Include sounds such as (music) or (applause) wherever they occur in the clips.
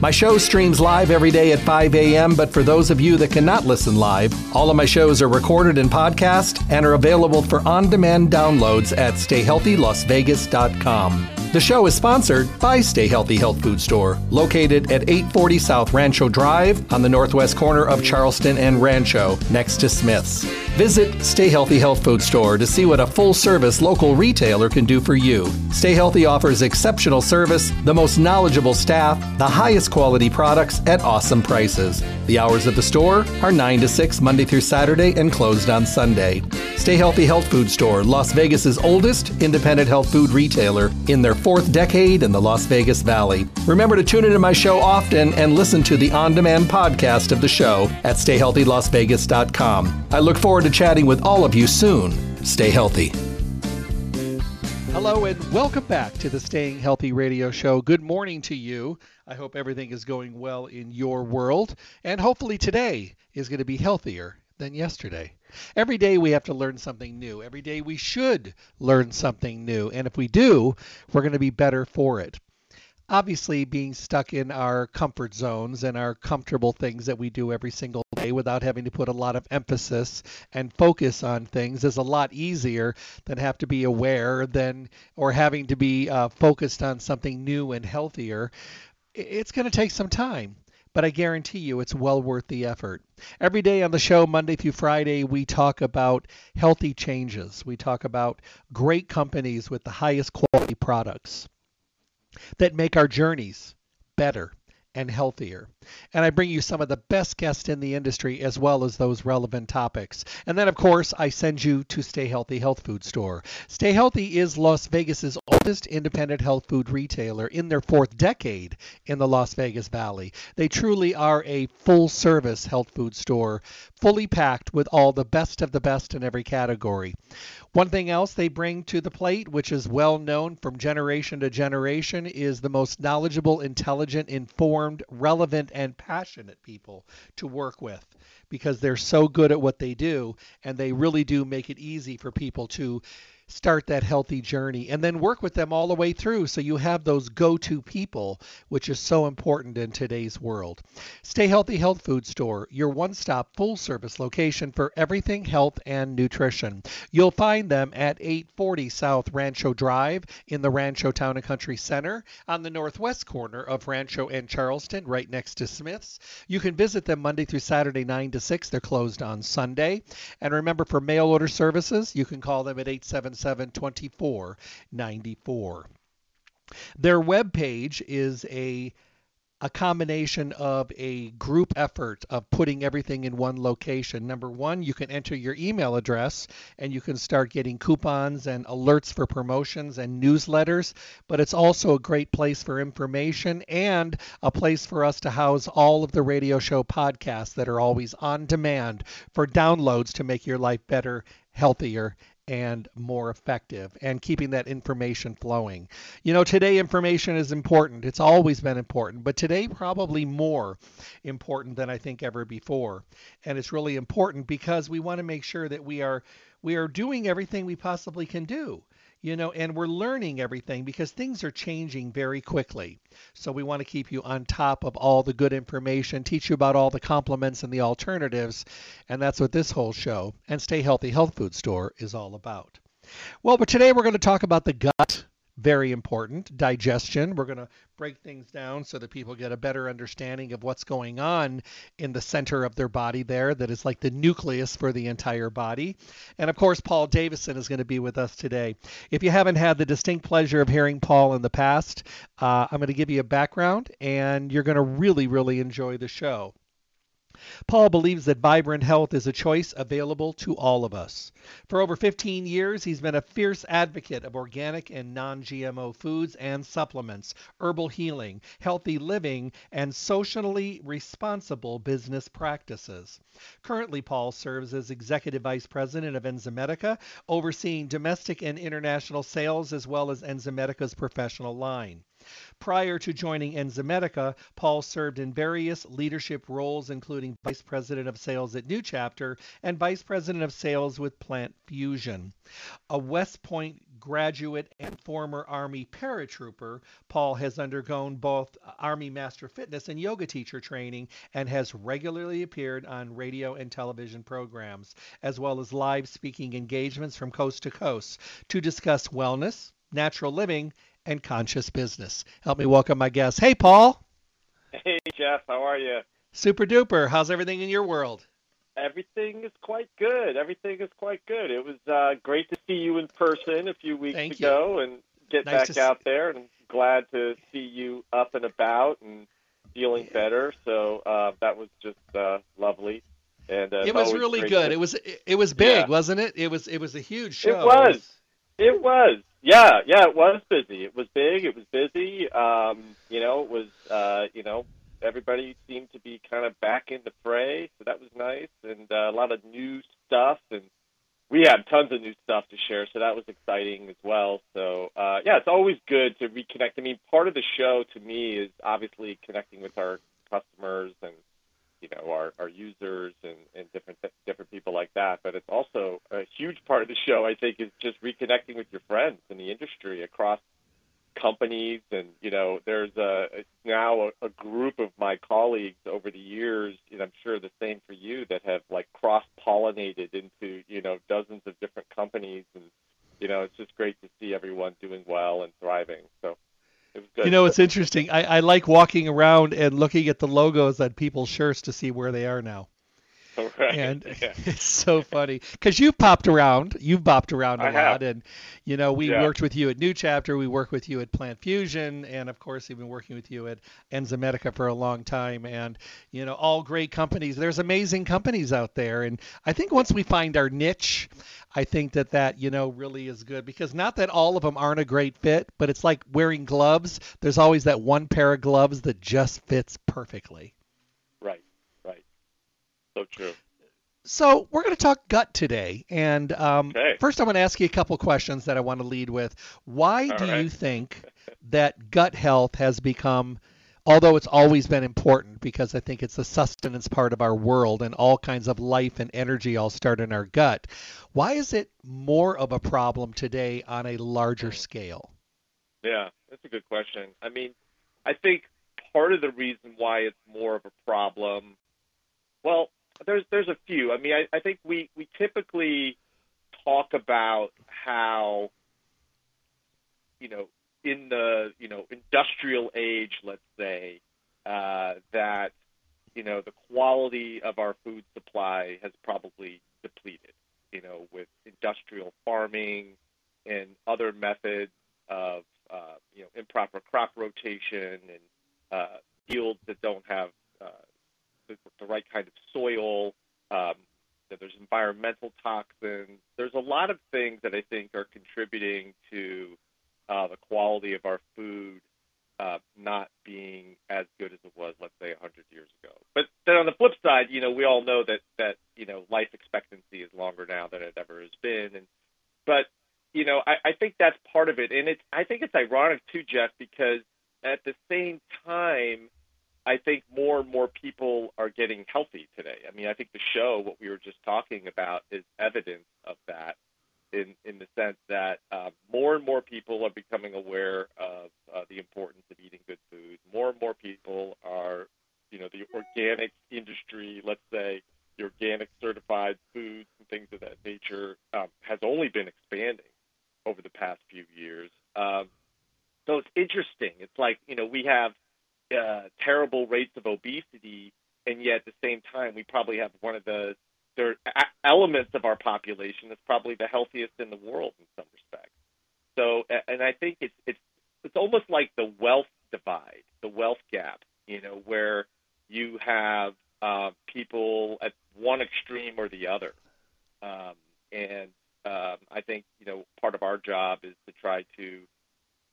My show streams live every day at 5 a.m., but for those of you that cannot listen live, all of my shows are recorded in podcast and are available for on demand downloads at stayhealthylasvegas.com. The show is sponsored by Stay Healthy Health Food Store, located at 840 South Rancho Drive on the northwest corner of Charleston and Rancho, next to Smith's. Visit Stay Healthy Health Food Store to see what a full service local retailer can do for you. Stay Healthy offers exceptional service, the most knowledgeable staff, the highest quality products at awesome prices. The hours at the store are 9 to 6 Monday through Saturday and closed on Sunday. Stay Healthy Health Food Store, Las Vegas's oldest independent health food retailer in their fourth decade in the Las Vegas Valley. Remember to tune into my show often and listen to the on demand podcast of the show at stayhealthylasvegas.com. I look forward to chatting with all of you soon. Stay healthy. Hello and welcome back to the Staying Healthy Radio Show. Good morning to you. I hope everything is going well in your world, and hopefully today is going to be healthier than yesterday. Every day we have to learn something new. Every day we should learn something new. And if we do, we're going to be better for it. Obviously, being stuck in our comfort zones and our comfortable things that we do every single day without having to put a lot of emphasis and focus on things is a lot easier than have to be aware than or having to be uh, focused on something new and healthier. It's going to take some time but I guarantee you it's well worth the effort. Every day on the show, Monday through Friday, we talk about healthy changes. We talk about great companies with the highest quality products that make our journeys better and healthier. And I bring you some of the best guests in the industry as well as those relevant topics. And then, of course, I send you to Stay Healthy Health Food Store. Stay Healthy is Las Vegas's oldest independent health food retailer in their fourth decade in the Las Vegas Valley. They truly are a full service health food store, fully packed with all the best of the best in every category. One thing else they bring to the plate, which is well known from generation to generation, is the most knowledgeable, intelligent, informed, relevant, and passionate people to work with because they're so good at what they do and they really do make it easy for people to start that healthy journey and then work with them all the way through. So you have those go-to people which is so important in today's world. Stay healthy health food store your one-stop full service location for everything health and nutrition. You'll find them at 840 south rancho drive in the rancho town and country center on the northwest corner of rancho and charleston right next to smith's. You can visit them monday through saturday 9 to 6 they're closed on sunday. And remember for mail order services you can call them at 877 72494. Their web page is a a combination of a group effort of putting everything in one location. Number one, you can enter your email address and you can start getting coupons and alerts for promotions and newsletters. But it's also a great place for information and a place for us to house all of the radio show podcasts that are always on demand for downloads to make your life better, healthier, and more effective and keeping that information flowing. You know, today information is important. It's always been important, but today probably more important than I think ever before. And it's really important because we want to make sure that we are we are doing everything we possibly can do you know, and we're learning everything because things are changing very quickly. So we want to keep you on top of all the good information, teach you about all the complements and the alternatives, and that's what this whole show and Stay Healthy Health Food Store is all about. Well, but today we're going to talk about the gut very important. Digestion. We're going to break things down so that people get a better understanding of what's going on in the center of their body there, that is like the nucleus for the entire body. And of course, Paul Davison is going to be with us today. If you haven't had the distinct pleasure of hearing Paul in the past, uh, I'm going to give you a background and you're going to really, really enjoy the show. Paul believes that vibrant health is a choice available to all of us. For over 15 years, he's been a fierce advocate of organic and non GMO foods and supplements, herbal healing, healthy living, and socially responsible business practices. Currently, Paul serves as Executive Vice President of Enzymedica, overseeing domestic and international sales as well as Enzymedica's professional line. Prior to joining Enzymedica, Paul served in various leadership roles, including Vice President of Sales at New Chapter and Vice President of Sales with Plant Fusion. A West Point graduate and former Army paratrooper, Paul has undergone both Army Master Fitness and yoga teacher training and has regularly appeared on radio and television programs, as well as live speaking engagements from coast to coast to discuss wellness, natural living, and conscious business. Help me welcome my guest. Hey, Paul. Hey, Jeff. How are you? Super duper. How's everything in your world? Everything is quite good. Everything is quite good. It was uh, great to see you in person a few weeks Thank ago you. and get nice back out there. And glad to see you up and about and feeling better. So uh, that was just uh, lovely. And uh, it was really good. To... It was it was big, yeah. wasn't it? It was it was a huge show. It was. It was. Yeah, yeah, it was busy. It was big. It was busy. Um, you know, it was, uh, you know, everybody seemed to be kind of back in the fray, so that was nice, and uh, a lot of new stuff, and we had tons of new stuff to share, so that was exciting as well. So, uh, yeah, it's always good to reconnect. I mean, part of the show to me is obviously connecting with our customers and you know our, our users and, and different different people like that. But it's also a huge part of the show. I think is just reconnecting with your friends in the industry across companies, and you know there's a now a, a group of my colleagues over the years, and I'm sure the same for you, that have like cross pollinated into you know dozens of different companies, and you know it's just great to see everyone doing well and thriving. So. You know, it's interesting. I, I like walking around and looking at the logos on people's shirts to see where they are now. (laughs) Right. And yeah. (laughs) it's so funny because you've popped around. You've bopped around a I lot, have. and you know we Yeah. worked with you at New Chapter. We worked with you at Plant Fusion, and of course, we've been working with you at Enzymedica for a long time. And you know, all great companies. There's amazing companies out there, and I think once we find our niche, I think that that you know really is good because not that all of them aren't a great fit, but it's like wearing gloves. There's always that one pair of gloves that just fits perfectly. Right, right. So true. So we're going to talk gut today, and um, Okay. first I want to ask you a couple questions that I want to lead with. Why All do you think that gut health has become, although it's always been important, because I think it's the sustenance part of our world, and all kinds of life and energy all start in our gut. Why is it more of a problem today on a larger scale? Yeah, that's a good question. I mean, I think part of the reason why it's more of a problem, well, there's there's a few. I mean, I, I think we we typically talk about how, you know, in the you know industrial age, let's say, uh, that you know the quality of our food supply has probably depleted. You know, with industrial farming and other methods of uh, you know improper crop rotation and uh, yields that don't have the, the right kind of soil. Um, there's environmental toxins. There's a lot of things that I think are contributing to uh, the quality of our food uh, not being as good as it was, let's say, 100 years ago. But then on the flip side, you know, we all know that that you know life expectancy is longer now than it ever has been, and but you know, I, I think that's part of it, and it's I think it's ironic too, Jeff, because at the same time, I think more and more people are getting healthy today. I mean, I think the show, what we were just talking about, is evidence of that. In in the sense that uh, more and more people are becoming aware of uh, the importance of eating good food. More and more people are, you know, the organic industry, let's say, the organic certified foods and things of that nature um, has only been expanding over the past few years. Um, so it's interesting. It's like you know we have uh, terrible rates of obesity, and yet at the same time we probably have one of the there elements of our population that's probably the healthiest in the world in some respects. So, and I think it's it's it's almost like the wealth divide, the wealth gap. You know, where you have uh, people at one extreme or the other. Um, and um, I think you know part of our job is to try to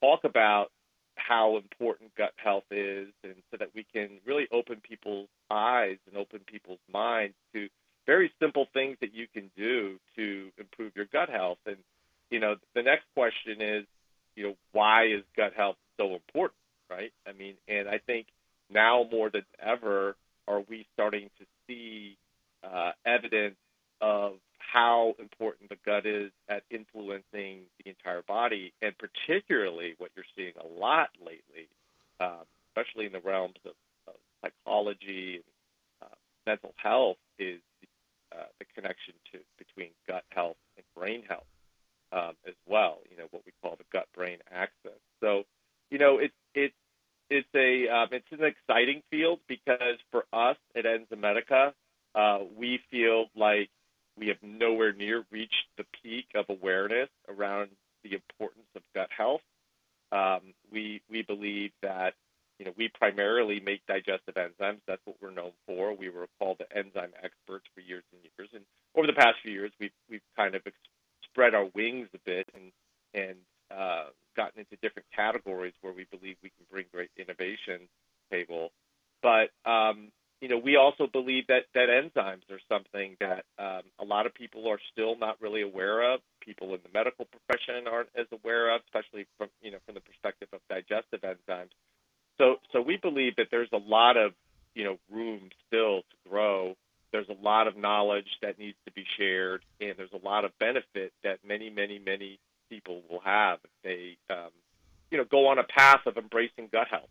talk about how important gut health is, and so that we can really open people's eyes and open people's minds to very simple things that you can do to improve your gut health. And you know, the next question is, you know, why is gut health so important, right? I mean, and I think now more than ever are we starting to see uh, evidence of how important the gut is at influencing the entire body, and particularly what you're seeing a lot lately, um, especially in the realms of, of psychology and uh, mental health, is the, uh, the connection to between gut health and brain health um, as well. You know what we call the gut-brain axis. So, you know, it's it's it's a um, it's an exciting field because for us at Enzymedica, uh, we feel like we have nowhere near reached the peak of awareness around the importance of gut health. Um, we we believe that you know we primarily make digestive enzymes. That's what we're known for. We were called the enzyme experts for years and years. And over the past few years, we've we've kind of ex- spread our wings a bit and and uh, gotten into different categories where we believe we can bring great innovation table. But um, you know, we also believe that that enzymes are something that um, a lot of people are still not really aware of. People in the medical profession aren't as aware of, especially from you know from the perspective of digestive enzymes. So, so we believe that there's a lot of you know room still to grow. There's a lot of knowledge that needs to be shared, and there's a lot of benefit that many, many, many people will have if they, um, you know, go on a path of embracing gut health.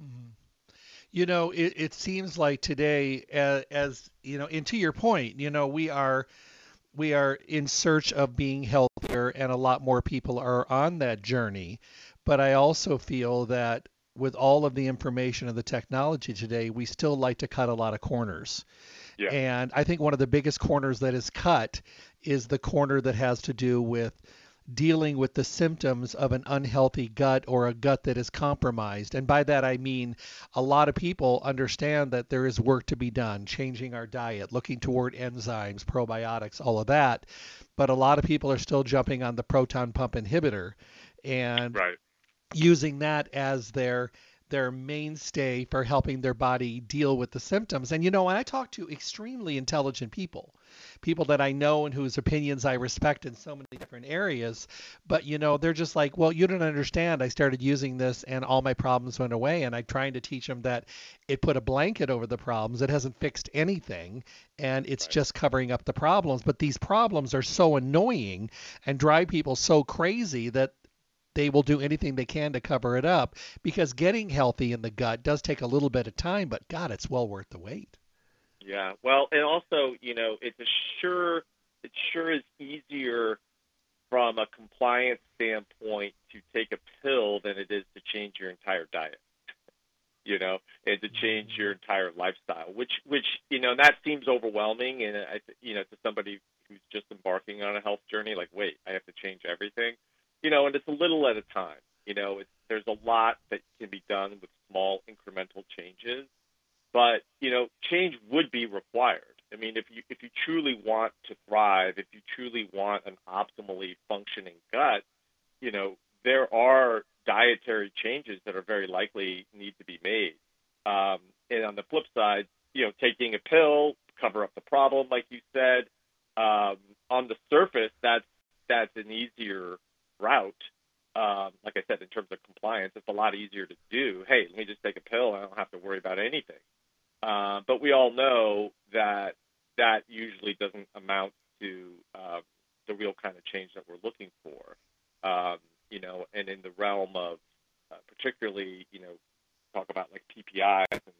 Mm-hmm. You know, it, it seems like today, as, as you know, and to your point, you know, we are we are in search of being healthier, and a lot more people are on that journey. But I also feel that with all of the information and the technology today, we still like to cut a lot of corners. Yeah. And I think one of the biggest corners that is cut is the corner that has to do with dealing with the symptoms of an unhealthy gut or a gut that is compromised. And by that I mean a lot of people understand that there is work to be done, changing our diet, looking toward enzymes, probiotics, all of that. But a lot of people are still jumping on the proton pump inhibitor and right. using that as their their mainstay for helping their body deal with the symptoms. And you know, when I talk to extremely intelligent people, people that I know and whose opinions I respect in so many different areas, but you know, they're just like, well, you don't understand. I started using this and all my problems went away. And I'm trying to teach them that it put a blanket over the problems. It hasn't fixed anything and it's right. just covering up the problems. But these problems are so annoying and drive people so crazy that they will do anything they can to cover it up because getting healthy in the gut does take a little bit of time, but God, it's well worth the wait. Yeah, well, and also, you know, it's a sure it sure is easier from a compliance standpoint to take a pill than it is to change your entire diet. (laughs) you know, and to change your entire lifestyle, which which you know and that seems overwhelming, and I, you know, to somebody who's just embarking on a health journey, like, wait, I have to change everything you know, and it's a little at a time. You know, there's a lot that can be done with small incremental changes, but you know, change would be required. I mean, if you if you truly want to thrive, if you truly want an optimally functioning gut, you know, there are dietary changes that are very likely need to be made. Um, and on the flip side, you know, taking a pill cover up the problem, like you said. Um, on the surface, that's that's an easier route, um, like I said, in terms of compliance, it's a lot easier to do. Hey, let me just take a pill. I don't have to worry about anything. Uh, but we all know that that usually doesn't amount to uh, the real kind of change that we're looking for. Um, you know, and in the realm of uh, particularly, you know, talk about like PPIs and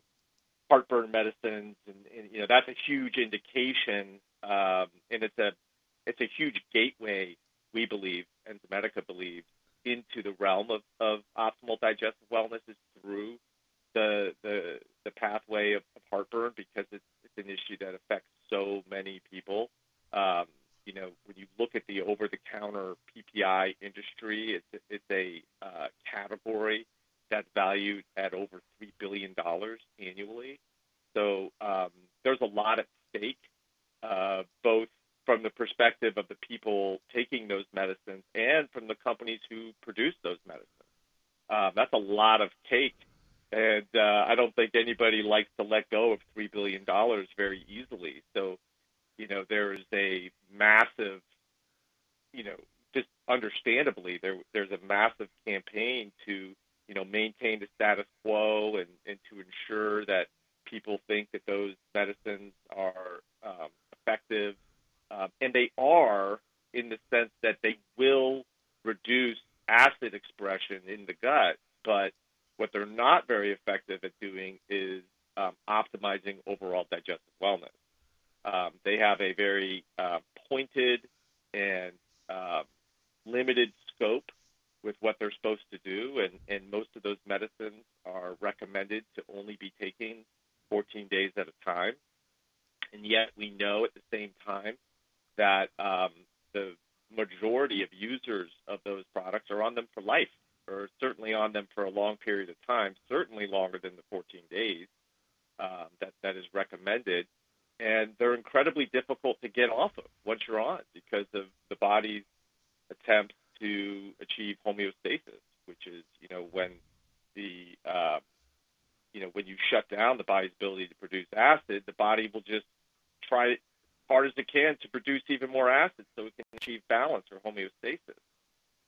heartburn medicines, and, and you know that's a huge indication, um, and it's a it's a huge gateway we believe, and Enzymedica believes, into the realm of, of optimal digestive wellness is through the the, the pathway of, of heartburn because it's, it's an issue that affects so many people. Um, you know, when you look at the over-the-counter PPI industry, it's it's a uh, category that's valued at over three billion dollars annually. So um, there's a lot at stake, uh, both from the perspective of the people taking those medicines and from the companies who produce those medicines. Uh, that's a lot of cake, and uh, I don't think anybody likes to let go of three billion dollars very easily. So, you know, there is a massive, you know, just understandably, there there's a massive campaign to, you know, maintain the status quo and and to ensure that people think that those medicines are um, effective um, and they are in the sense that they will reduce acid expression in the gut, but what they're not very effective at doing is um, optimizing overall digestive wellness. Um, they have a very uh, pointed and uh, limited scope with what they're supposed to do, and, and most of those medicines are recommended to only be taken 14 days at a time. And yet we know at the same time that um, the majority of users of those products are on them for life, or certainly on them for a long period of time, certainly longer than the 14 days um, that that is recommended. And they're incredibly difficult to get off of once you're on because of the body's attempts to achieve homeostasis, which is you know when the uh, you know when you shut down the body's ability to produce acid, the body will just try hard as it can to produce even more acid so it can achieve balance or homeostasis.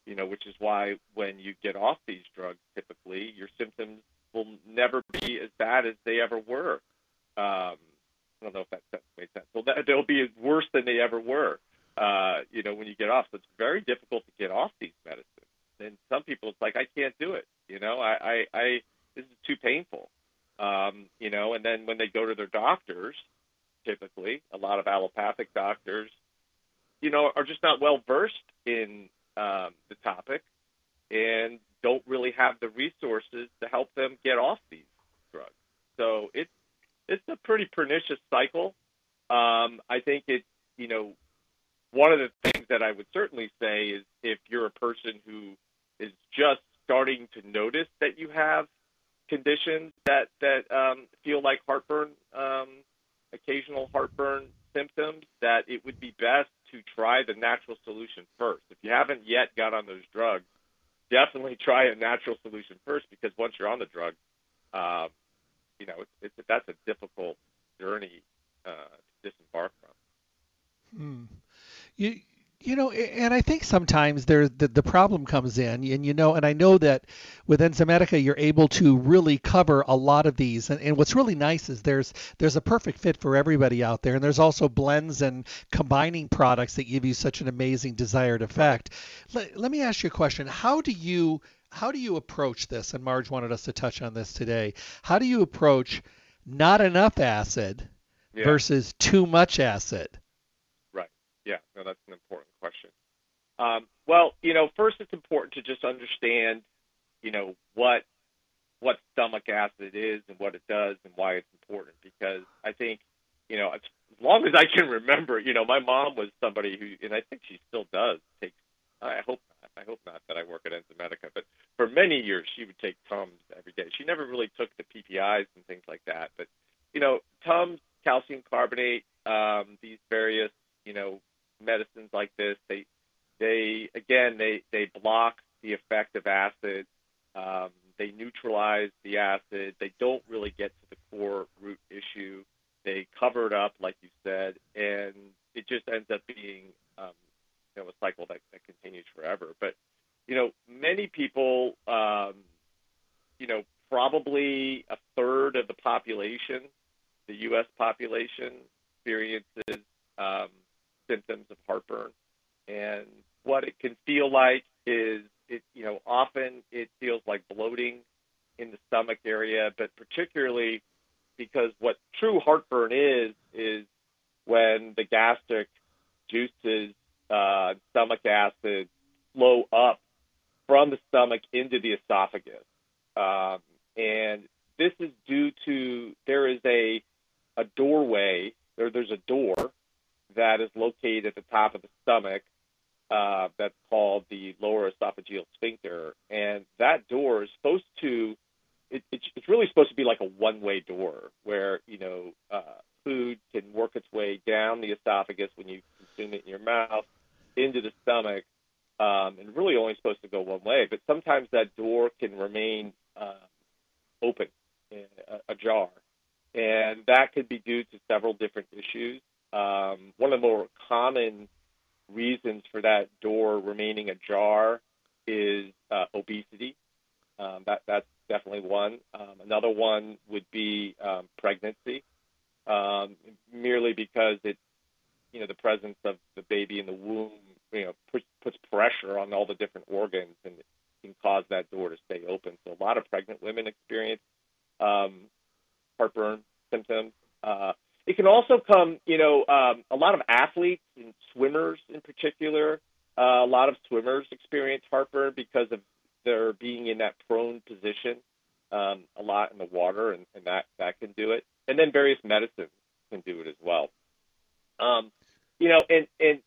You know, which is why when you get off these drugs, typically your symptoms will never be as bad as they ever were. Um, I don't know if that, makes sense. So that, they'll be worse than they ever were. Uh, you know, when you get off, so it's very difficult to get off these medicines. And some people, it's like I can't do it. You know, I, I, I this is too painful. Um, you know, and then when they go to their doctors, typically. A lot of allopathic doctors, you know, are just not well versed in um, the topic and don't really have the resources to help them get off these drugs. So it's it's a pretty pernicious cycle. Um, I think it's you know one of the things that I would certainly say is if you're a person who is just starting to notice that you have conditions that that um, feel like heartburn um, occasional heartburn symptoms, that it would be best to try the natural solution first. If you haven't yet got on those drugs, definitely (laughs) try a natural solution first because once you're on the drug, uh, you know, it's, it's, that's a difficult journey uh, to disembark from. Hmm. You you know, and I think sometimes there the, the problem comes in, and you know, and I know that with Enzymedica you're able to really cover a lot of these. And, and what's really nice is there's there's a perfect fit for everybody out there, and there's also blends and combining products that give you such an amazing desired effect. Let, let me ask you a question: How do you how do you approach this? And Marge wanted us to touch on this today. How do you approach not enough acid yeah. versus too much acid? Yeah, no, that's an important question. Um, well, you know, first it's important to just understand, you know, what what stomach acid is and what it does and why it's important. Because I think, you know, as long as I can remember, you know, my mom was somebody who, and I think she still does take. I hope not. I hope not that I work at Enzymedica, but for many years she would take Tums every day. She never really took the PPIs and things like that, but you know, Tums, calcium carbonate, um, these various, you know, medicines like this, they they again they they block the effect of acid. Um, they neutralize the acid. They don't really get to the core root issue. They cover it up, like you said, and it just ends up being um, you know a cycle that, that continues forever. But you know, many people, um, you know, probably a third of the population, the U.S. population, experiences um, symptoms of heartburn. And what it can feel like is it, you know, often it feels like bloating in the stomach area, but particularly because what true heartburn is, is when the gastric juices, uh, stomach acid flow up from the stomach into the esophagus. Um, and this is due to there is a a doorway, there, there's a door that is located at the top of the stomach uh, that's called the lower esophageal sphincter. And that door is supposed to, it, it's really supposed to be like a one-way door where you know uh, food can work its way down the esophagus when you consume it in your mouth into the stomach, um, and really only supposed to go one way. But sometimes that door can remain uh, open, uh, ajar, and that could be due to several different issues. Um, one of the more common reasons for that door remaining ajar is uh, obesity. Um, that that's definitely one. Um, another one would be um, pregnancy, um, merely because it, you know, the presence of the baby in the womb, you know, puts, puts pressure on all the different organs and can cause that door to stay open. So a lot of pregnant women experience um, heartburn symptoms. Uh, it can also come, you know, um, a lot of athletes and swimmers in particular. Uh, a lot of swimmers experience heartburn because of their being in that prone position um, a lot in the water, and, and that that can do it. And then various medicines can do it as well. Um, you know, and and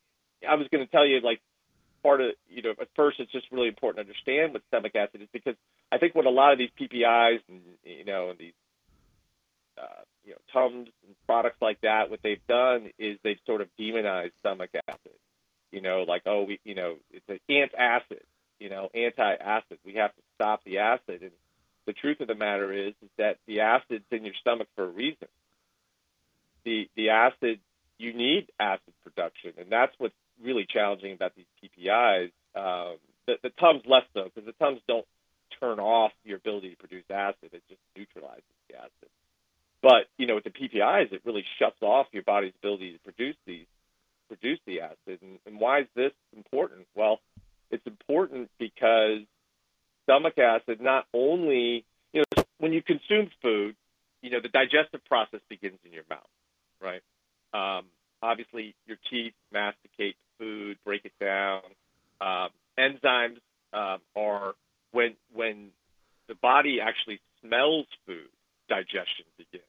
I was going to tell you like part of you know at first it's just really important to understand what stomach acid is because I think what a lot of these PPIs and you know and these uh, you know Tums and products like that, what they've done is they've sort of demonized stomach acid. You know, like oh we you know it's an antacid, you know anti-acid. We have to stop the acid and the truth of the matter is, is that the acid's in your stomach for a reason. The the acid you need acid production, and that's what's really challenging about these PPIs. Um, the, the Tums less so because the Tums don't turn off your ability to produce acid; it just neutralizes the acid. But you know, with the PPIs, it really shuts off your body's ability to produce these produce the acid. And, and why is this important? Well, it's important because stomach acid not only, you know, when you consume food, you know, the digestive process begins in your mouth, right? Um, obviously, your teeth masticate food, break it down. Um, enzymes um, are when when the body actually smells food, digestion begins.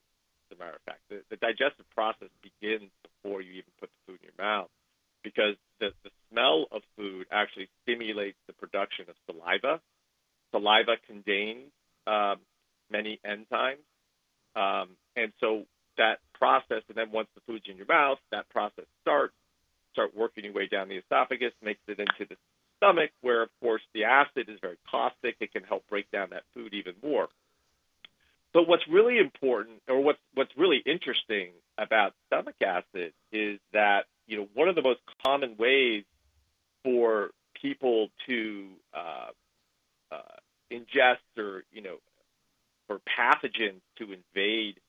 Matter of fact, the, the digestive process begins before you even put the food in your mouth, because the, the smell of food actually stimulates the production of saliva, saliva contains um, many enzymes. Um, and so that process, and then once the food's in your mouth, that process starts, start working your way down the esophagus, makes it into the stomach, where, of course, the acid is very caustic. It can help break down that food even more. But what's really important, or what's what's really interesting about stomach acid is that you know one of the most common ways for people to uh, uh, ingest or you know for pathogens to invade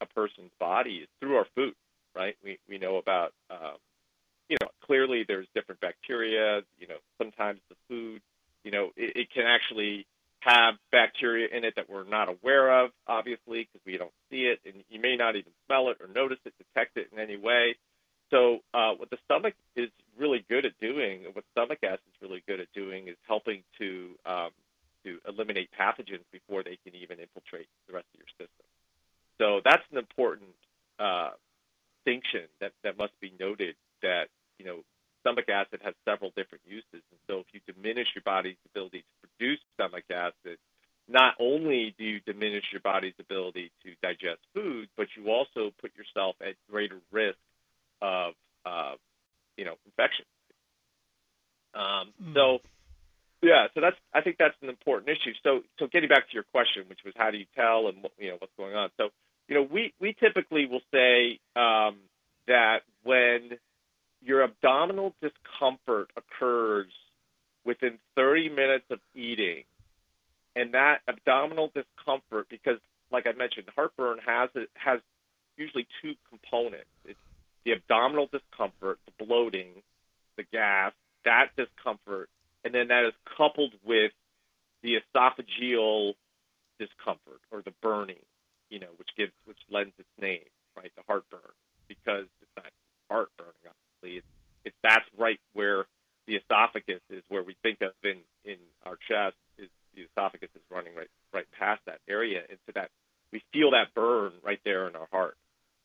a person's body is through our food, right? We we know about um, you know clearly there's different bacteria. You know sometimes the food you know it, it can actually have bacteria in it that we're not aware of, obviously, because we don't see it, and you may not even smell it or notice it, detect it in any way. So, uh, what the stomach is really good at doing, what stomach acid is really good at doing, is helping to um, to eliminate pathogens before they can even infiltrate the rest of your system. So that's an important uh, distinction that, that must be noted that, you know, stomach acid has several different uses. And so if you diminish your body's ability to produce stomach acid, not only do you diminish your body's ability to digest food, but you also put yourself at greater risk of, uh, you know, infection. Um, mm. So yeah, so that's I think that's an important issue. So so getting back to your question, which was how do you tell and you know what's going on. So you know we we typically will say um, that when your abdominal discomfort occurs within 30 minutes of eating, and that abdominal discomfort, because like I mentioned, heartburn has it has usually two components. It's the abdominal discomfort, the bloating, the gas, that discomfort and then that is coupled with the esophageal discomfort or the burning, you know, which gives which lends its name, right, the heartburn, because it's not heartburn, obviously. It's, that's right where the esophagus is, where we think of in in our chest is the esophagus is running right right past that area, so that we feel that burn right there in our heart,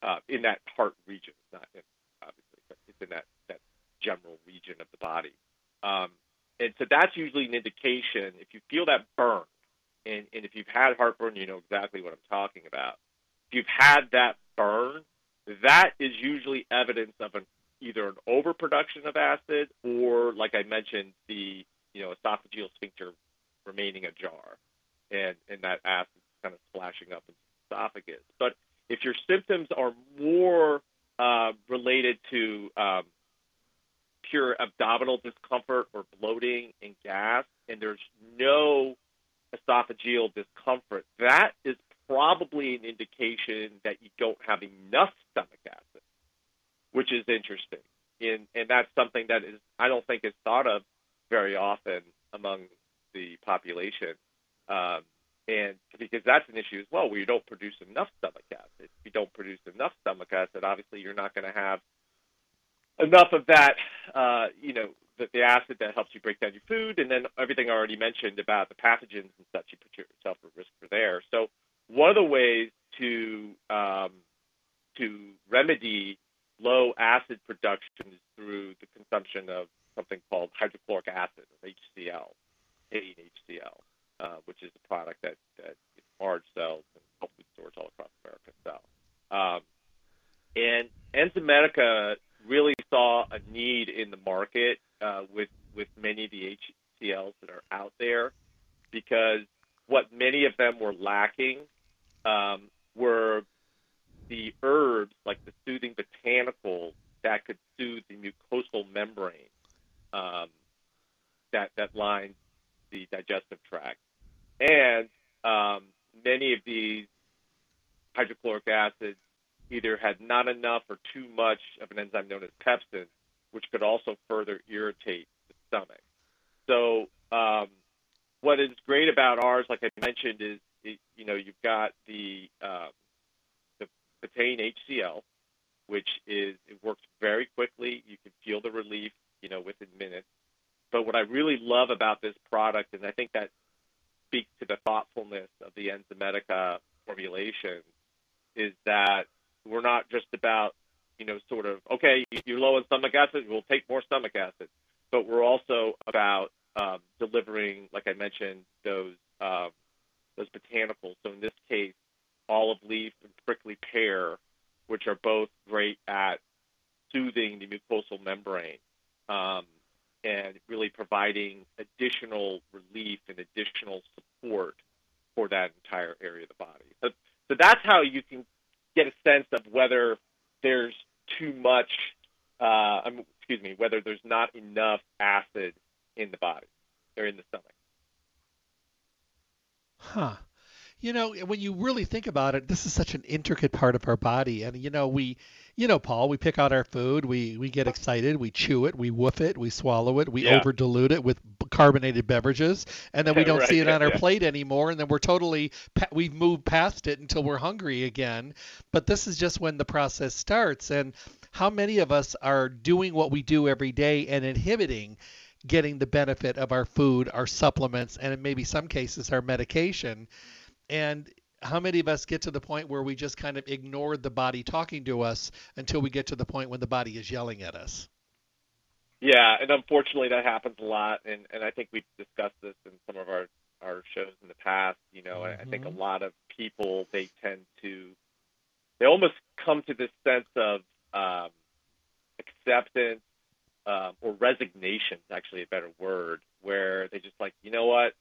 uh, in that heart region. It's not in, obviously, but it's in that that general region of the body. Um, and so that's usually an indication if you feel that burn, and, and if you've had heartburn, you know exactly what I'm talking about. If you've had that burn, that is usually evidence of an either an overproduction of acid or, like I mentioned, the you know esophageal sphincter remaining ajar, and and that acid kind of splashing up in the esophagus. But if your symptoms are more uh, related to um, pure abdominal discomfort or bloating and gas, and there's no esophageal discomfort, that is probably an indication that you don't have enough stomach acid, which is interesting. And, and that's something that is I don't think is thought of very often among the population. Um, and because that's an issue as well, where you don't produce enough stomach acid. If you don't produce enough stomach acid, obviously you're not going to have enough of that, uh, you know, the, the acid that helps you break down your food, and then everything I already mentioned about the pathogens and such, you put yourself at risk for there. So one of the ways to um, to remedy low acid production is through the consumption of something called hydrochloric acid, HCl, betaine HCl, uh, which is a product that, that large cells and health food stores all across America sell. Um, and Enzymedica really saw a need in the market uh, with with many of the HCLs that are out there, because what many of them were lacking um, were the herbs, like the soothing botanicals that could soothe the mucosal membrane um, that that lines the digestive tract, and um, many of these hydrochloric acids either had not enough or too much of an enzyme known as pepsin, which could also further irritate the stomach. So, um, what is great about ours, like I mentioned, is it, you know you've got the uh, betaine HCl, which is it works very quickly. You can feel the relief, you know, within minutes. But what I really love about this product, and I think that speaks to the thoughtfulness of the Enzymedica formulation, is that we're not just about, you know, sort of, okay, you're low in stomach acid, we'll take more stomach acid. But we're also about um, delivering, like I mentioned, those um, those botanicals. So in this case, olive leaf and prickly pear, which are both great at soothing the mucosal membrane um, and really providing additional relief and additional support for that entire area of the body. So, so that's how you can get a sense of whether there's too much, uh, excuse me, whether there's not enough acid in the body or in the stomach. Huh. You know, when you really think about it, this is such an intricate part of our body. And, you know, we, you know, Paul, we pick out our food, we, we get excited, we chew it, we woof it, we swallow it, we Yeah. over dilute it with carbonated beverages, and then we (laughs) don't Right, see it on our yeah. plate anymore. And then we're totally, we've moved past it until we're hungry again. But this is just when the process starts. And how many of us are doing what we do every day and inhibiting getting the benefit of our food, our supplements, and in maybe some cases our medication? And how many of us get to the point where we just kind of ignore the body talking to us until we get to the point when the body is yelling at us? Yeah, and unfortunately that happens a lot, and and I think we've discussed this in some of our our shows in the past. You know, I, I think a Mhm. lot of people they tend to they almost come to this sense of um, acceptance um, or resignation is actually a better word, where they just like, you know what,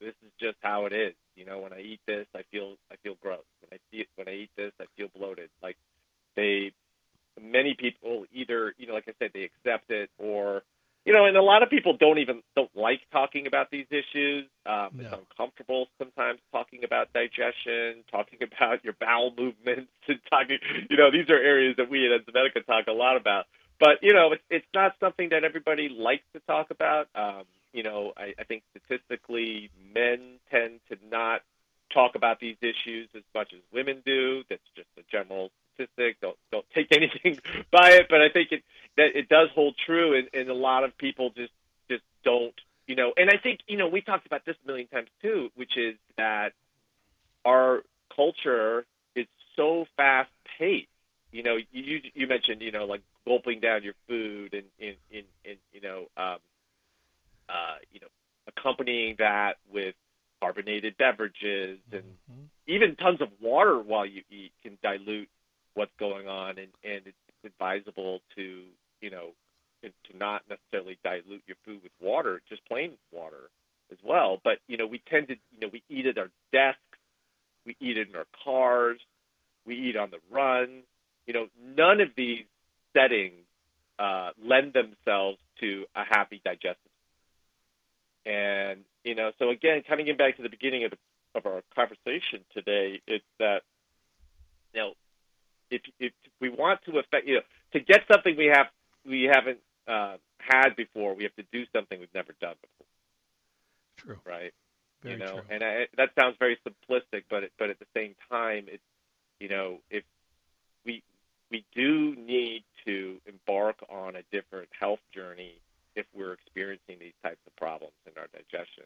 this is just how it is. You know, when I eat this, I feel I feel gross. When I see when I eat this, I feel bloated. Like they, many people either you know, like I said, they accept it or you know, and a lot of people don't even don't like talking about these issues. Um, It's uncomfortable sometimes talking about digestion, talking (laughs) about your bowel movements, and talking. You know, these are areas that we at Enzymedica talk a lot about. But you know, it's it's not something that everybody likes to talk about. Um, you know, I, I think statistically, men tend to not talk about these issues as much as women do. That's just a general statistic. Don't don't take (laughs) anything by it, but I think it that it does hold true, and, and a lot of people just just don't. You know, and I think you know we talked about this a million times too, which is that our culture is so fast paced. You know, you you mentioned you know like gulping down your food and in in, you know um, you know accompanying that with carbonated beverages and Mhm. even tons of water while you eat can dilute what's going on, and and it's advisable to you know to, to not necessarily dilute your food with water, just plain water as well. But you know we tend to you know we eat at our desks, we eat in our cars, we eat on the run. You know none of these settings uh, lend themselves to a happy digestive. And you know, so again, coming in back to the beginning of the, of our conversation today, it's that you know, if if we want to affect, you know, to get something we have we haven't uh, had before, we have to do something we've never done before, True. right? Very you know, true. and I, that sounds very simplistic, but it, but at the same time, it's you know, if we we do need to embark on a different health journey if we're experiencing these types of problems our digestion.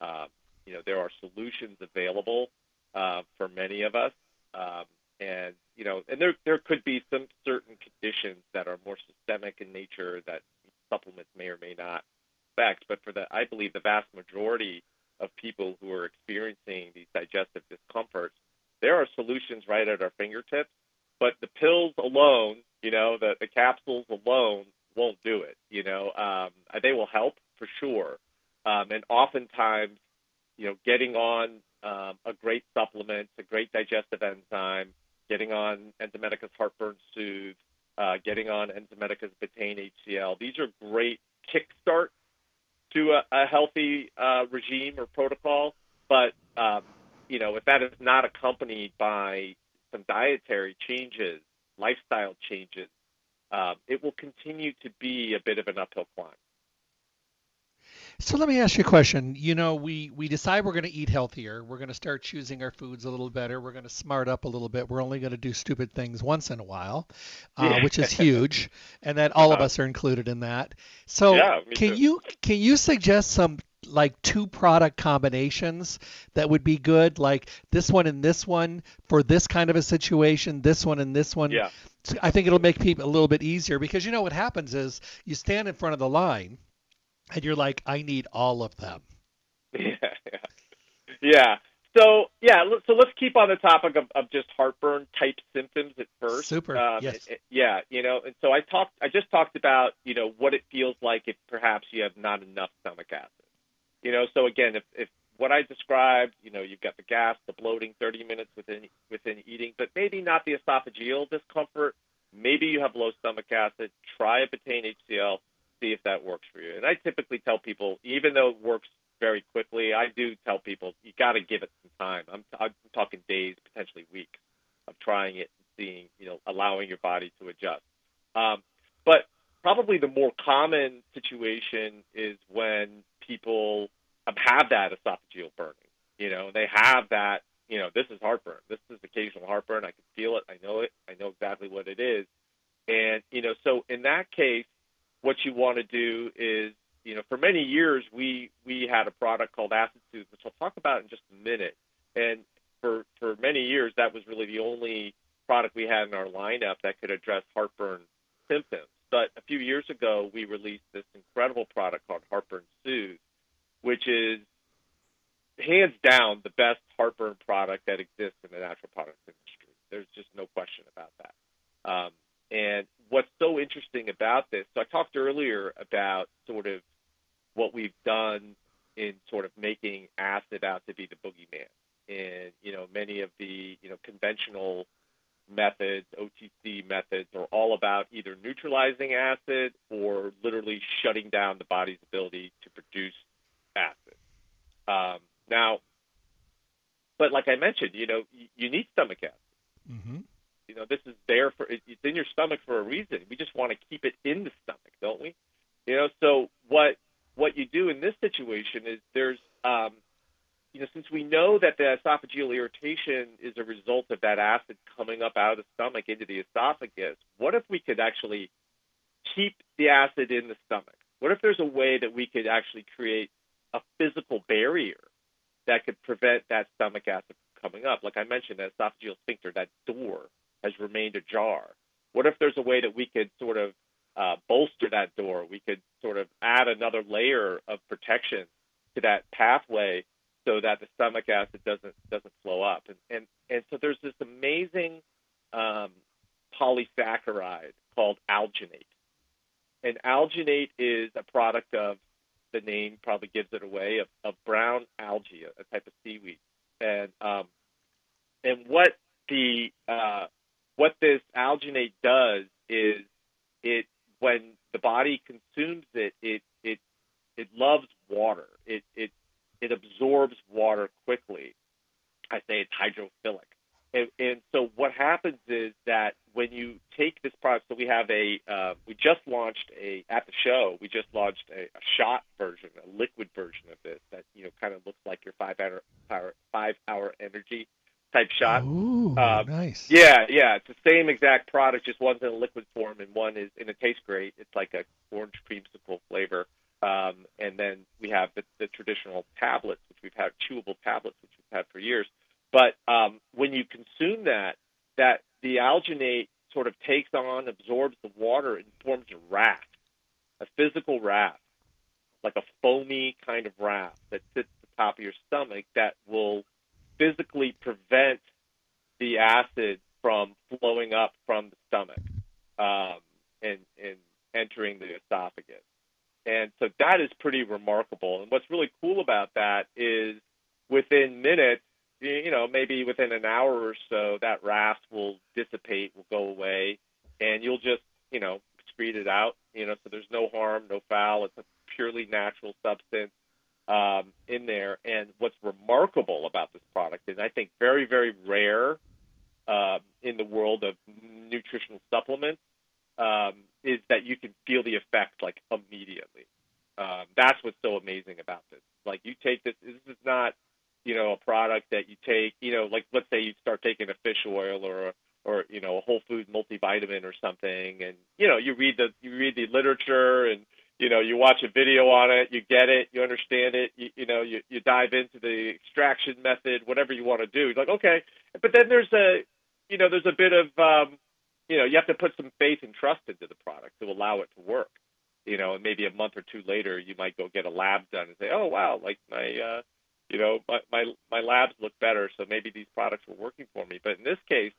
Um, you know, there are solutions available uh, for many of us, um, and you know, and there there could be some certain conditions that are more systemic in nature that supplements may or may not affect. But for the, I believe the vast majority of people who are experiencing these digestive discomforts, there are solutions right at our fingertips. But the pills alone, you know, the, the capsules alone won't do it. You know, um, they will help for sure, um, and oftentimes, you know, getting on um, a great supplement, a great digestive enzyme, getting on Enzymedica's Heartburn Soothe, uh, getting on Enzymedica's Betaine HCl. These are great kickstart to a, a healthy uh, regime or protocol. But um, you know, if that is not accompanied by some dietary changes, lifestyle changes, um, it will continue to be a bit of an uphill climb. So let me ask you a question. You know, we we decide we're going to eat healthier. We're going to start choosing our foods a little better. We're going to smart up a little bit. We're only going to do stupid things once in a while, uh, Yeah. which is (laughs) huge, and that all of Uh-huh. us are included in that. So Yeah, can too. you can you suggest some like two product combinations that would be good, like this one and this one for this kind of a situation, this one and this one? Yeah. So I think it'll make people a little bit easier because you know what happens is you stand in front of the line and you're like, I need all of them. (laughs) Yeah, yeah, yeah. So yeah, so let's keep on the topic of, of just heartburn type symptoms at first. Super, Um, yes. it- it- yeah, you know, and so I talked. I just talked about you know what it feels like if perhaps you have not enough stomach acid. You know, so again, if, if what I described, you know, you've got the gas, the bloating, 30 minutes within within eating, but maybe not the esophageal discomfort. Maybe you have low stomach acid. Try a betaine HCl. See if that works for you. And I typically tell people, even though it works very quickly, I do tell people you got to give it some time. I'm, I'm talking days, potentially weeks, of trying it and seeing, you know, allowing your body to adjust. Um, but probably the more common situation is when people have that esophageal burning. You know, they have that. You know, this is heartburn. This is occasional heartburn. I can feel it. I know it. I know exactly what it is. And you know, so in that case, what you want to do is, you know, for many years we we had a product called Acid Soothe, which I'll talk about in just a minute. And for for many years, that was really the only product we had in our lineup that could address heartburn symptoms. But a few years ago, we released this incredible product called Heartburn Soothe, which is hands down the best heartburn product that exists in the natural products industry. There's just no question about that. Um, and what's so interesting about this, so I talked earlier about sort of what we've done in sort of making acid out to be the boogeyman. And, you know, many of the, you know, conventional methods, OTC methods, are all about either neutralizing acid or literally shutting down the body's ability to produce acid. Um, now, but like I mentioned, you know, you, need stomach acid. Mm-hmm. You know, this is there for it's in your stomach for a reason. We just want to keep it in the stomach, don't we? You know, so what what you do in this situation is there's um, you know, since we know that the esophageal irritation is a result of that acid coming up out of the stomach into the esophagus, what if we could actually keep the acid in the stomach? What if there's a way that we could actually create a physical barrier that could prevent that stomach acid from coming up? Like I mentioned, that esophageal sphincter, that door has remained ajar. What if there's a way that we could sort of uh, bolster that door? We could sort of add another layer of protection to that pathway so that the stomach acid doesn't doesn't flow up. And and, and so there's this amazing um, polysaccharide called alginate. And alginate is a product of the name probably gives it away of, of brown algae, a, type of seaweed. And um, and what the uh, what this alginate does is it when the body consumes it, it it it loves water. It it it absorbs water quickly. I say it's hydrophilic. And, and so what happens is that when you take this product, so we have a, uh, we just launched a at the show. We just launched a, a shot version, a liquid version of this that you know kind of looks like your five hour, five hour energy type shot. Ooh, um, nice. Yeah, yeah. It's the same exact product, just one's in a liquid form and one is, and it tastes great. It's like a orange creamsicle flavor. Um, and then we have the, the traditional tablets, which we've had chewable tablets, which we've had for years. But um, when you consume that, that the alginate sort of takes on, absorbs the water, and forms a raft, a physical raft, like a foamy kind of raft that sits at the top of your stomach that will physically prevent the acid from flowing up from the stomach um, and, and entering the esophagus. And so that is pretty remarkable. And what's really cool about that is within minutes, you know, maybe within an hour or so, that raft will dissipate, will go away, and you'll just, you know, excrete it out. You know, so there's no harm, no foul. It's a purely natural substance um, in there. And what's remarkable about this product is, I think, very, very rare uh, in the world of nutritional supplements um, is that you can feel the effect like immediately. Um, that's what's so amazing about this. Like you take this, this is not, you know, a product that you take, you know, like let's say you start taking a fish oil or a, or you know a whole food multivitamin or something, and you know you read the you read the literature and you know you watch a video on it, you get it, you understand it, you, you know you you dive into the extraction method, whatever you want to do. You're like okay, but then there's a you know there's a bit of um, you know, you have to put some faith and trust into the product to allow it to work. You know, and maybe a month or two later, you might go get a lab done and say, "Oh, wow, like my, uh, you know, my my my labs look better, so maybe these products were working for me." But in this case,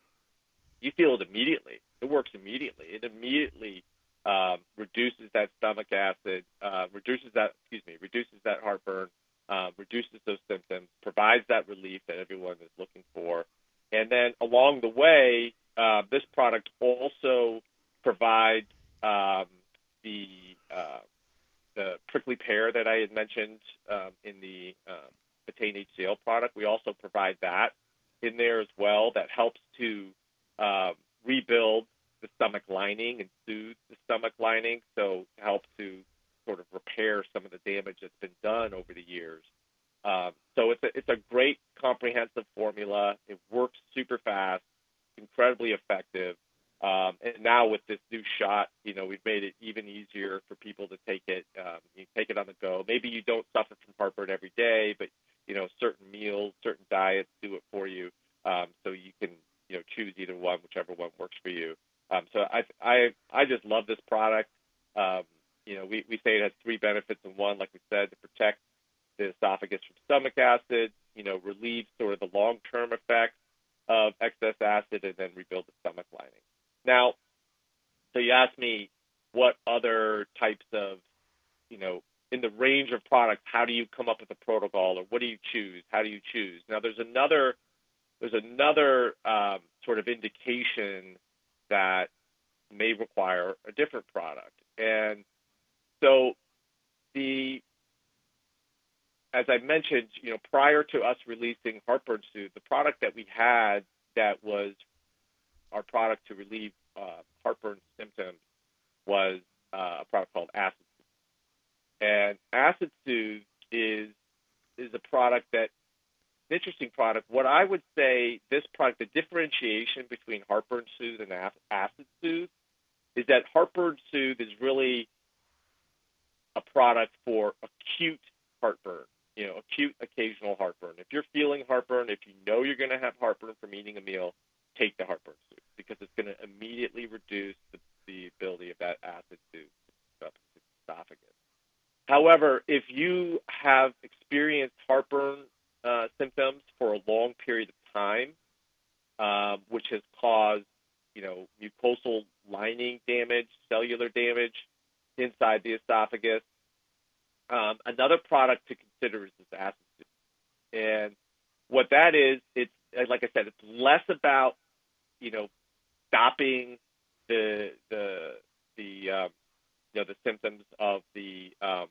you feel it immediately. It works immediately. It immediately um, reduces that stomach acid, uh, reduces that, excuse me, reduces that heartburn, uh, reduces those symptoms, provides that relief that everyone is looking for. And then along the way, uh, this product also provides um, the uh, the prickly pear that I had mentioned um, in the um, HCl product. We also provide that in there as well. That helps to uh, rebuild the stomach lining and soothe the stomach lining, so help to sort of repair some of the damage that's been done over the years. Um, so it's a, it's a great comprehensive formula. It works super fast incredibly effective. Um, and now with this new shot, you know, we've made it even easier for people to take it. Um, you take it on the go. Maybe you don't suffer from heartburn every day, but you know, certain meals, certain diets do it for you. Um, so you can, you know, choose either one, whichever one works for you. Um, so I, I, I just love this product. Um, you know, we, we say it has three benefits in one, like we said, to protect the esophagus from stomach acid, you know, relieve sort of the long-term effects of excess acid and then rebuild the stomach lining. Now, so you asked me what other types of, you know, in the range of products, how do you come up with a protocol or what do you choose? How do you choose? Now, there's another there's another um, sort of indication that may require a different product, and so the as I mentioned, you know, prior to us releasing Heartburn Soothe, the product that we had that was our product to relieve uh, heartburn symptoms was uh, a product called Acid Soothe. And Acid Soothe is is a product that an interesting product. What I would say, this product, the differentiation between Heartburn Soothe and Acid Soothe is that Heartburn Soothe is really a product for acute heartburn you know, acute occasional heartburn. If you're feeling heartburn, if you know you're going to have heartburn from eating a meal, take the heartburn soothe because it's going to immediately reduce the, the ability of that acid to up the esophagus. However, if you have experienced heartburn uh, symptoms for a long period of time, um, which has caused, you know, mucosal lining damage, cellular damage inside the esophagus. Um, another product to consider is this Acid Soothe, and what that is, it's uh, like I said, it's less about, you know, stopping the the the um, you know the symptoms of the um,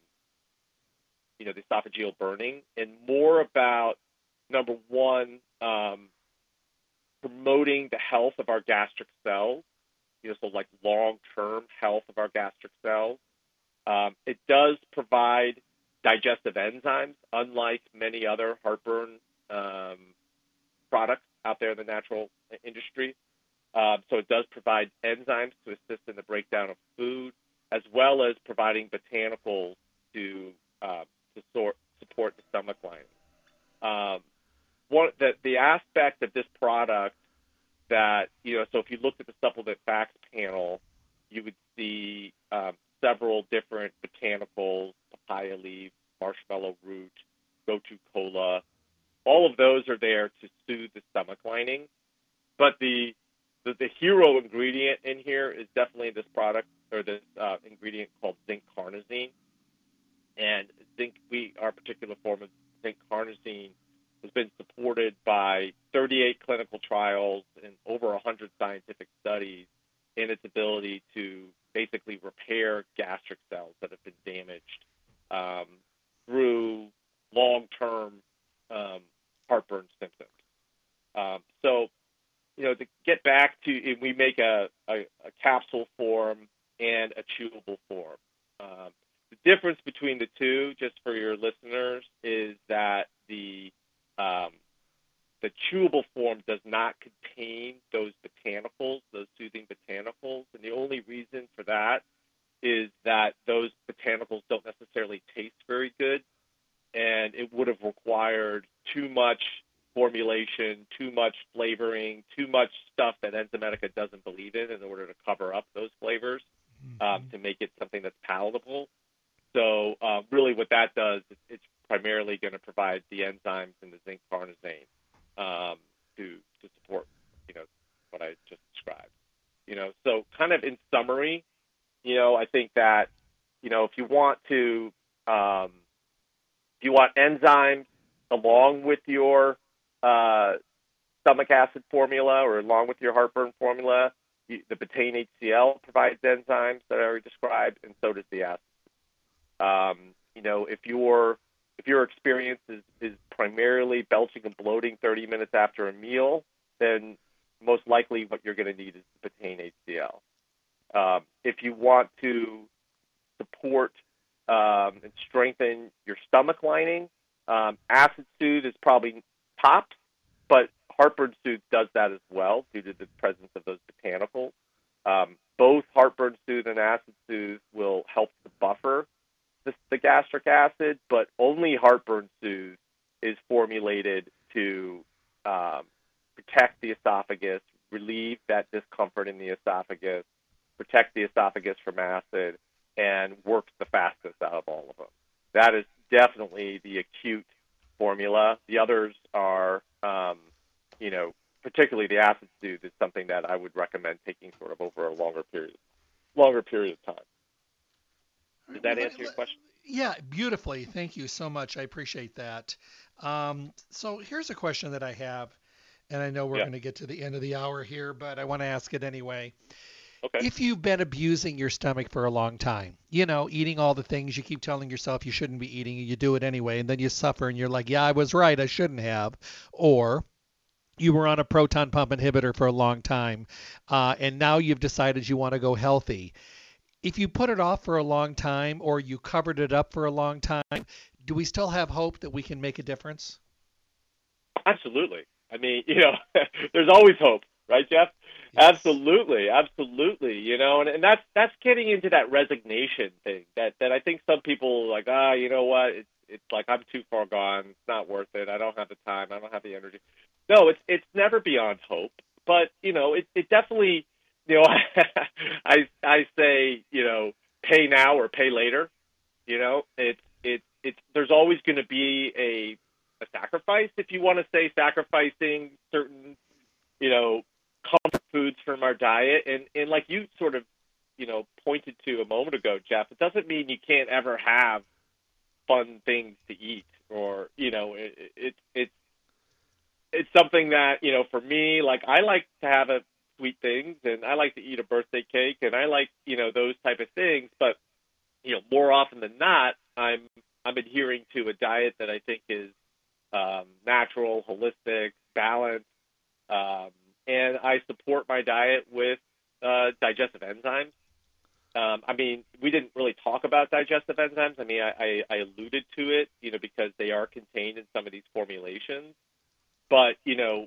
you know the esophageal burning, and more about number one um, promoting the health of our gastric cells, you know, so like long-term health of our gastric cells. Um, it does provide digestive enzymes, unlike many other heartburn um, products out there in the natural industry. Um, so it does provide enzymes to assist in the breakdown of food, as well as providing botanicals to uh, support the stomach lining. Um, one the, the aspect of this product that you know, so if you looked at the supplement facts panel, you would see um, several different botanicals, papaya leaf, marshmallow root, gotu kola. All of those are there to soothe the stomach lining, but the the, the hero ingredient in here is definitely this product or this uh, ingredient called zinc carnosine. And zinc, we our particular form of zinc carnosine has been supported by 38 clinical trials and over 100 scientific studies in its ability to basically repair gastric cells that have been damaged um, through long-term um, heartburn symptoms. Um, so you know, to get back to, we make a, a, a capsule form and a chewable form. Um, the difference between the two, just for your listeners, is that the um, the chewable form does not contain those botanicals, those soothing botanicals, and the only reason for that is that those botanicals don't necessarily taste very good, and it would have required too much formulation, too much flavoring, too much stuff that Enzymedica doesn't believe in in order to cover up those flavors mm-hmm. um, to make it something that's palatable. So uh, really what that does, is it's primarily going to provide the enzymes and the zinc carnosine um, to, to support, you know, what I just described. You know, so kind of in summary, you know, I think that, you know, if you want to, um, if you want enzymes along with your uh, stomach acid formula or along with your heartburn formula. You, the betaine HCl provides enzymes that I already described, and so does the acid. Um, you know, if your if your experience is, is primarily belching and bloating 30 minutes after a meal, then most likely what you're going to need is betaine HCl. Um, if you want to support um, and strengthen your stomach lining, um, acid soothe is probably tops, but heartburn soothe does that as well due to the presence of those botanicals. Um, both heartburn soothe and acid soothe will help to buffer the, the gastric acid, but only heartburn soothe is formulated to um, protect the esophagus, relieve that discomfort in the esophagus, protect the esophagus from acid, and works the fastest out of all of them. That is definitely the acute formula. The others are, um, you know, particularly the acid soothe is something that I would recommend taking sort of over a longer period, longer period of time. Does that answer your question? Yeah, beautifully. Thank you so much. I appreciate that. Um, so here's a question that I have, and I know we're yeah. going to get to the end of the hour here, but I want to ask it anyway. Okay. If you've been abusing your stomach for a long time, you know, eating all the things you keep telling yourself you shouldn't be eating, and you do it anyway, and then you suffer and you're like, yeah, I was right, I shouldn't have. Or you were on a proton pump inhibitor for a long time, uh, and now you've decided you want to go healthy. If you put it off for a long time or you covered it up for a long time, do we still have hope that we can make a difference? Absolutely. I mean, (laughs) you know, (laughs) there's always hope, right, Jeff? Yes. Absolutely, absolutely. You know, and, and that's that's getting into that resignation thing that that I think some people like, ah, you know what? It's it's like I'm too far gone. It's not worth it. I don't have the time. I don't have the energy. No, it's it's never beyond hope. But you know, it it definitely, you know, (laughs) I I say, you know, pay now or pay later. You know, it's it's it's there's always going to be a a sacrifice if you want to say sacrificing certain you know comfort foods from our diet, and and like you sort of, you know, pointed to a moment ago, Jeff. It doesn't mean you can't ever have fun things to eat, or you know, it, it it's it's something that you know, for me, like I like to have a sweet things, and I like to eat a birthday cake, and I like you know those type of things, but you know, more often than not, I'm I'm adhering to a diet that I think is um, natural, holistic, balanced, um, and I support my diet with uh, digestive enzymes. Um, I mean, we didn't really talk about digestive enzymes. I mean, I, I, I alluded to it, you know, because they are contained in some of these formulations. But you know,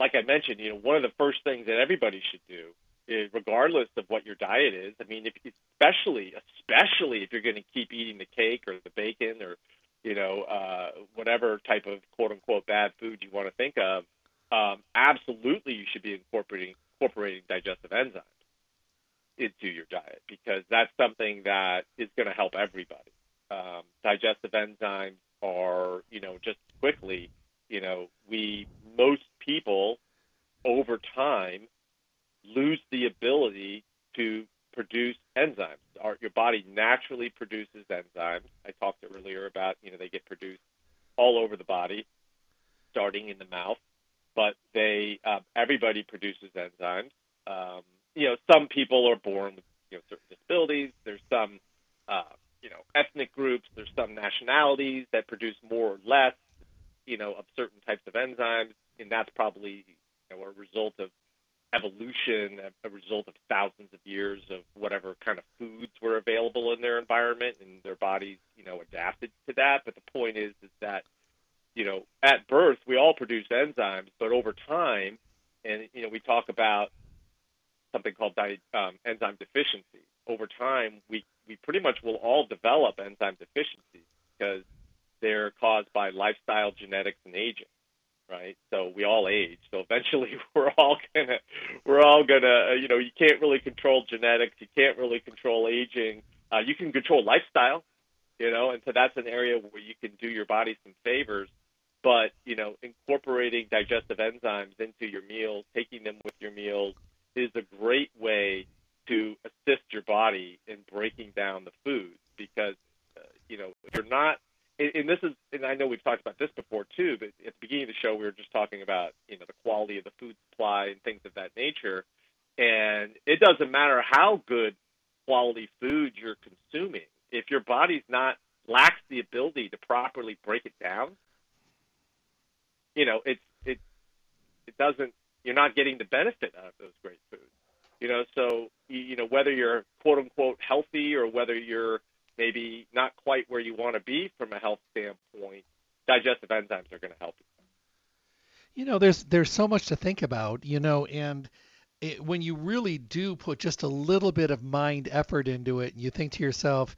like I mentioned, you know, one of the first things that everybody should do is, regardless of what your diet is. I mean, if, especially especially if you're going to keep eating the cake or the bacon or you know uh, whatever type of quote unquote bad food you want to think of, um, absolutely you should be incorporating incorporating digestive enzymes into your diet because that's something that is going to help everybody. Um, digestive enzymes are, you know, just quickly, you know, we most people over time lose the ability to produce enzymes. Our, your body naturally produces enzymes. I talked earlier about, you know, they get produced all over the body, starting in the mouth, but they uh, everybody produces enzymes. Um, you know, some people are born with you know certain disabilities. There's some uh, you know ethnic groups. There's some nationalities that produce more or less you know of certain types of enzymes, and that's probably you know a result of evolution, a, result of thousands of years of whatever kind of foods were available in their environment, and their bodies you know adapted to that. But the point is is that you know at birth we all produce enzymes, but over time, and you know we talk about something called di- um, enzyme deficiency. Over time, we, we pretty much will all develop enzyme deficiencies because they're caused by lifestyle, genetics, and aging. Right, so we all age. So eventually, (laughs) we're all gonna, we're all gonna, you know, you can't really control genetics, you can't really control aging. Uh, you can control lifestyle, you know, and so that's an area where you can do your body some favors. But you know, incorporating digestive enzymes into your meals, taking them with your meals, is a great way to assist your body in breaking down the food because uh, you know if you're not and, and this is and I know we've talked about this before too but at the beginning of the show we were just talking about you know the quality of the food supply and things of that nature and it doesn't matter how good quality food you're consuming if your body's not lacks the ability to properly break it down you know it's it it doesn't you're not getting the benefit out of those great foods. You know, so you know whether you're quote unquote healthy or whether you're maybe not quite where you want to be from a health standpoint, digestive enzymes are going to help you. You know, there's there's so much to think about. You know, and it, when you really do put just a little bit of mind effort into it, and you think to yourself,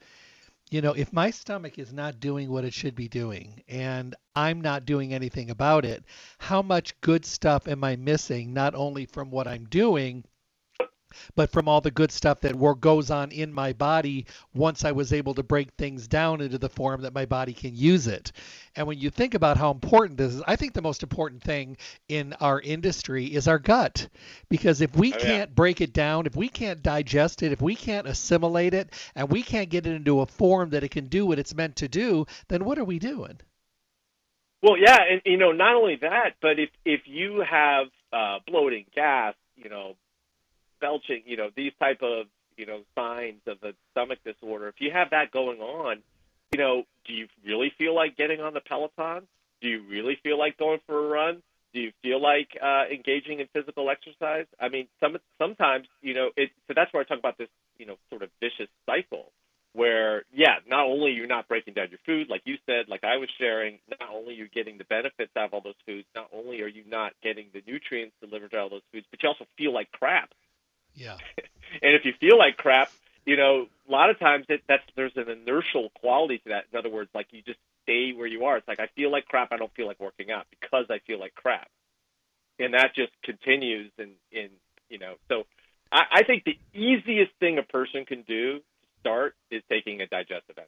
you know, if my stomach is not doing what it should be doing and I'm not doing anything about it, how much good stuff am I missing, not only from what I'm doing, but from all the good stuff that goes on in my body once I was able to break things down into the form that my body can use it. And when you think about how important this is, I think the most important thing in our industry is our gut. Because if we oh, can't break it down, if we can't digest it, if we can't assimilate it, and we can't get it into a form that it can do what it's meant to do, then what are we doing? Well, yeah, and you know, not only that, but if if you have uh, bloating, gas, you know, belching, you know, these type of, you know, signs of a stomach disorder, if you have that going on, you know, do you really feel like getting on the Peloton? Do you really feel like going for a run? Do you feel like uh, engaging in physical exercise? I mean, some sometimes, you know, it. So that's where I talk about this, you know, sort of vicious cycle, where yeah, not only you're not breaking down your food, like you said, like I was sharing, not only you're getting the benefits out of all those foods, not only are you not getting the nutrients delivered to all those foods, but you also feel like crap yeah. (laughs) and if you feel like crap, you know, a lot of times it, that's there's an inertial quality to that. In other words, like you just stay where you are. It's like I feel like crap. I don't feel like working out because I feel like crap, and that just continues. And in you know, so I, I think the easiest thing a person can do to start is taking a digestive enzyme.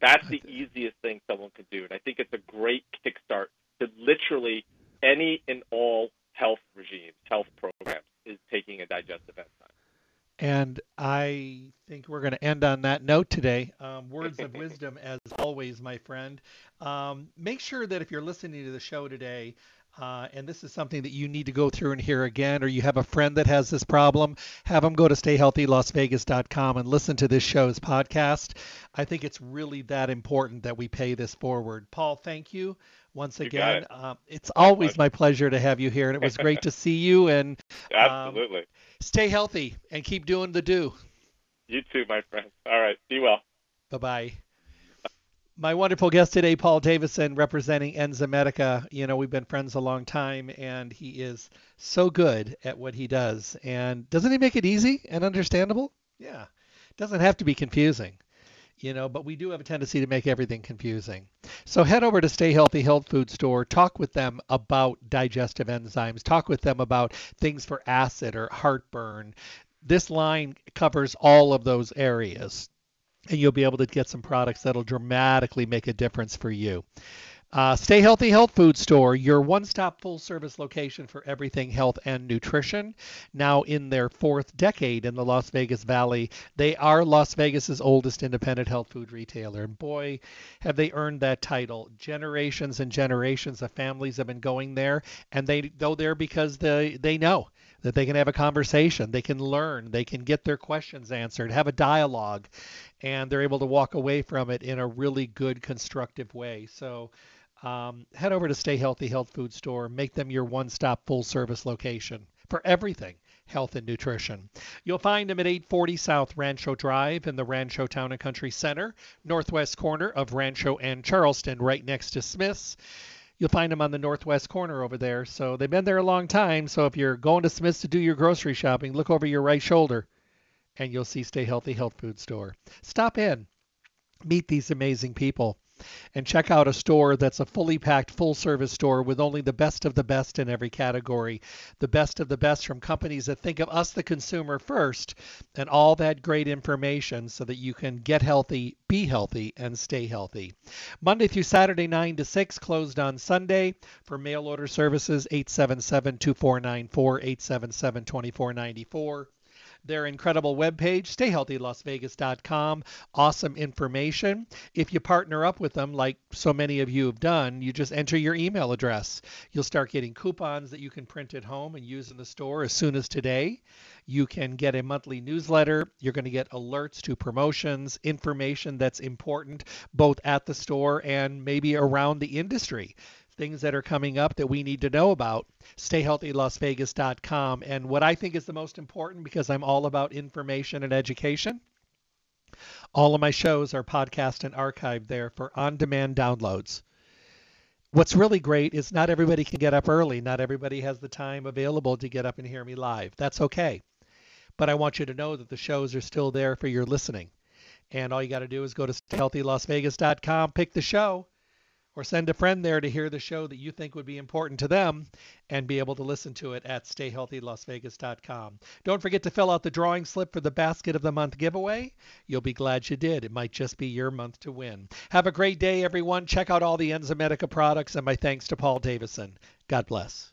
That's the easiest thing someone can do, and I think it's a great kickstart to literally any and all health regimes, health programs is taking a digestive enzyme. And I think we're going to end on that note today. Um, words of (laughs) wisdom, as always, my friend. Um, make sure that if you're listening to the show today, uh, and this is something that you need to go through and hear again, or you have a friend that has this problem, have them go to stayhealthylasvegas.com and listen to this show's podcast. I think it's really that important that we pay this forward. Paul, thank you once again. It. Um, it's always my pleasure to have you here, and it was great to (laughs) see you. And um, absolutely, stay healthy and keep doing the do. You too, my friend. All right, be well. Bye bye. My wonderful guest today, Paul Davison, representing Enzymedica. You know, we've been friends a long time, and he is so good at what he does. And doesn't he make it easy and understandable? Yeah. Doesn't have to be confusing you know, but we do have a tendency to make everything confusing. So head over to Stay Healthy Health Food Store, talk with them about digestive enzymes, talk with them about things for acid or heartburn. This line covers all of those areas, and you'll be able to get some products that'll dramatically make a difference for you. Uh, Stay Healthy Health Food Store, your one stop full service location for everything health and nutrition. Now in their fourth decade in the Las Vegas Valley, they are Las Vegas's oldest independent health food retailer. And boy, have they earned that title. Generations and generations of families have been going there, and they go there because they, they know that they can have a conversation, they can learn, they can get their questions answered, have a dialogue, and they're able to walk away from it in a really good, constructive way. So, um, head over to Stay Healthy Health Food Store. Make them your one stop full service location for everything health and nutrition. You'll find them at 840 South Rancho Drive in the Rancho Town and Country Center, northwest corner of Rancho and Charleston, right next to Smith's. You'll find them on the northwest corner over there. So they've been there a long time. So if you're going to Smith's to do your grocery shopping, look over your right shoulder and you'll see Stay Healthy Health Food Store. Stop in, meet these amazing people and check out a store that's a fully packed, full service store with only the best of the best in every category. The best of the best from companies that think of us, the consumer, first, and all that great information so that you can get healthy, be healthy, and stay healthy. Monday through Saturday, 9 to 6, closed on Sunday. For mail order services, 877 2494, 877 2494 their incredible webpage, stayhealthylasvegas.com. Awesome information. If you partner up with them, like so many of you have done, you just enter your email address. You'll start getting coupons that you can print at home and use in the store as soon as today. You can get a monthly newsletter. You're going to get alerts to promotions, information that's important both at the store and maybe around the industry things that are coming up that we need to know about. StayHealthyLasVegas.com. And what I think is the most important, because I'm all about information and education, all of my shows are podcast and archived there for on demand downloads. What's really great is not everybody can get up early. Not everybody has the time available to get up and hear me live. That's okay. But I want you to know that the shows are still there for your listening. And all you got to do is go to healthylasvegas.com, pick the show, or send a friend there to hear the show that you think would be important to them and be able to listen to it at stayhealthylasvegas.com. Don't forget to fill out the drawing slip for the Basket of the Month giveaway. You'll be glad you did. It might just be your month to win. Have a great day, everyone. Check out all the Enzymedica products, and my thanks to Paul Davison. God bless.